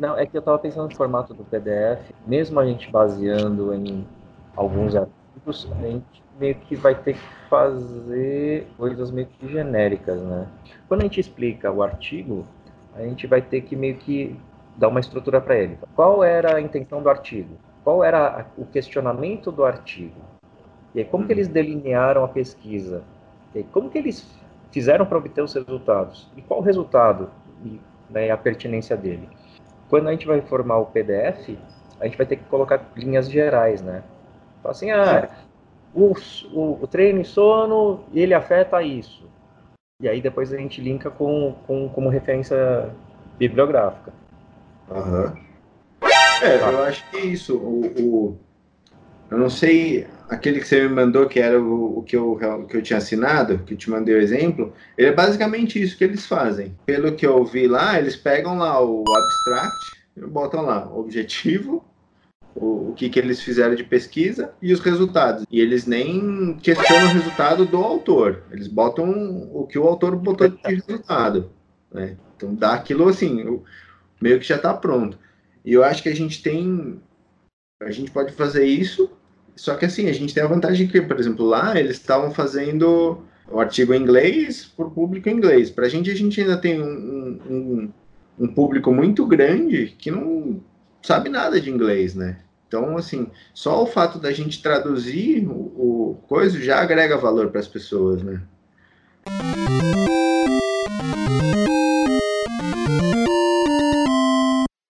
Não, é que eu estava pensando no formato do PDF, mesmo a gente baseando em alguns artigos, a gente meio que vai ter que fazer coisas meio que genéricas, né? Quando a gente explica o artigo, a gente vai ter que meio que dar uma estrutura para ele. Qual era a intenção do artigo? Qual era o questionamento do artigo? E aí, como que eles delinearam a pesquisa? E aí, como que eles fizeram para obter os resultados? E qual o resultado e né, a pertinência dele? Quando a gente vai formar o PDF, a gente vai ter que colocar linhas gerais, né? Então, assim, ah, o, o, o treino e sono, ele afeta isso. E aí depois a gente linka com, com como referência bibliográfica. Aham. É, tá. eu acho que é isso. O, o, eu não sei, aquele que você me mandou, que era o, o que, eu, que eu tinha assinado, que eu te mandei o exemplo, ele é basicamente isso que eles fazem. Pelo que eu vi lá, eles pegam lá o abstract, botam lá objetivo, o, o que, que eles fizeram de pesquisa e os resultados. E eles nem questionam o resultado do autor, eles botam o que o autor botou de resultado. Né? Então dá aquilo assim, meio que já está pronto. E eu acho que a gente tem. A gente pode fazer isso, só que assim, a gente tem a vantagem que, por exemplo, lá eles estavam fazendo o artigo em inglês por público em inglês. Para a gente, a gente ainda tem um, um, um público muito grande que não sabe nada de inglês, né? Então, assim, só o fato da gente traduzir o, o coisa já agrega valor para as pessoas, né?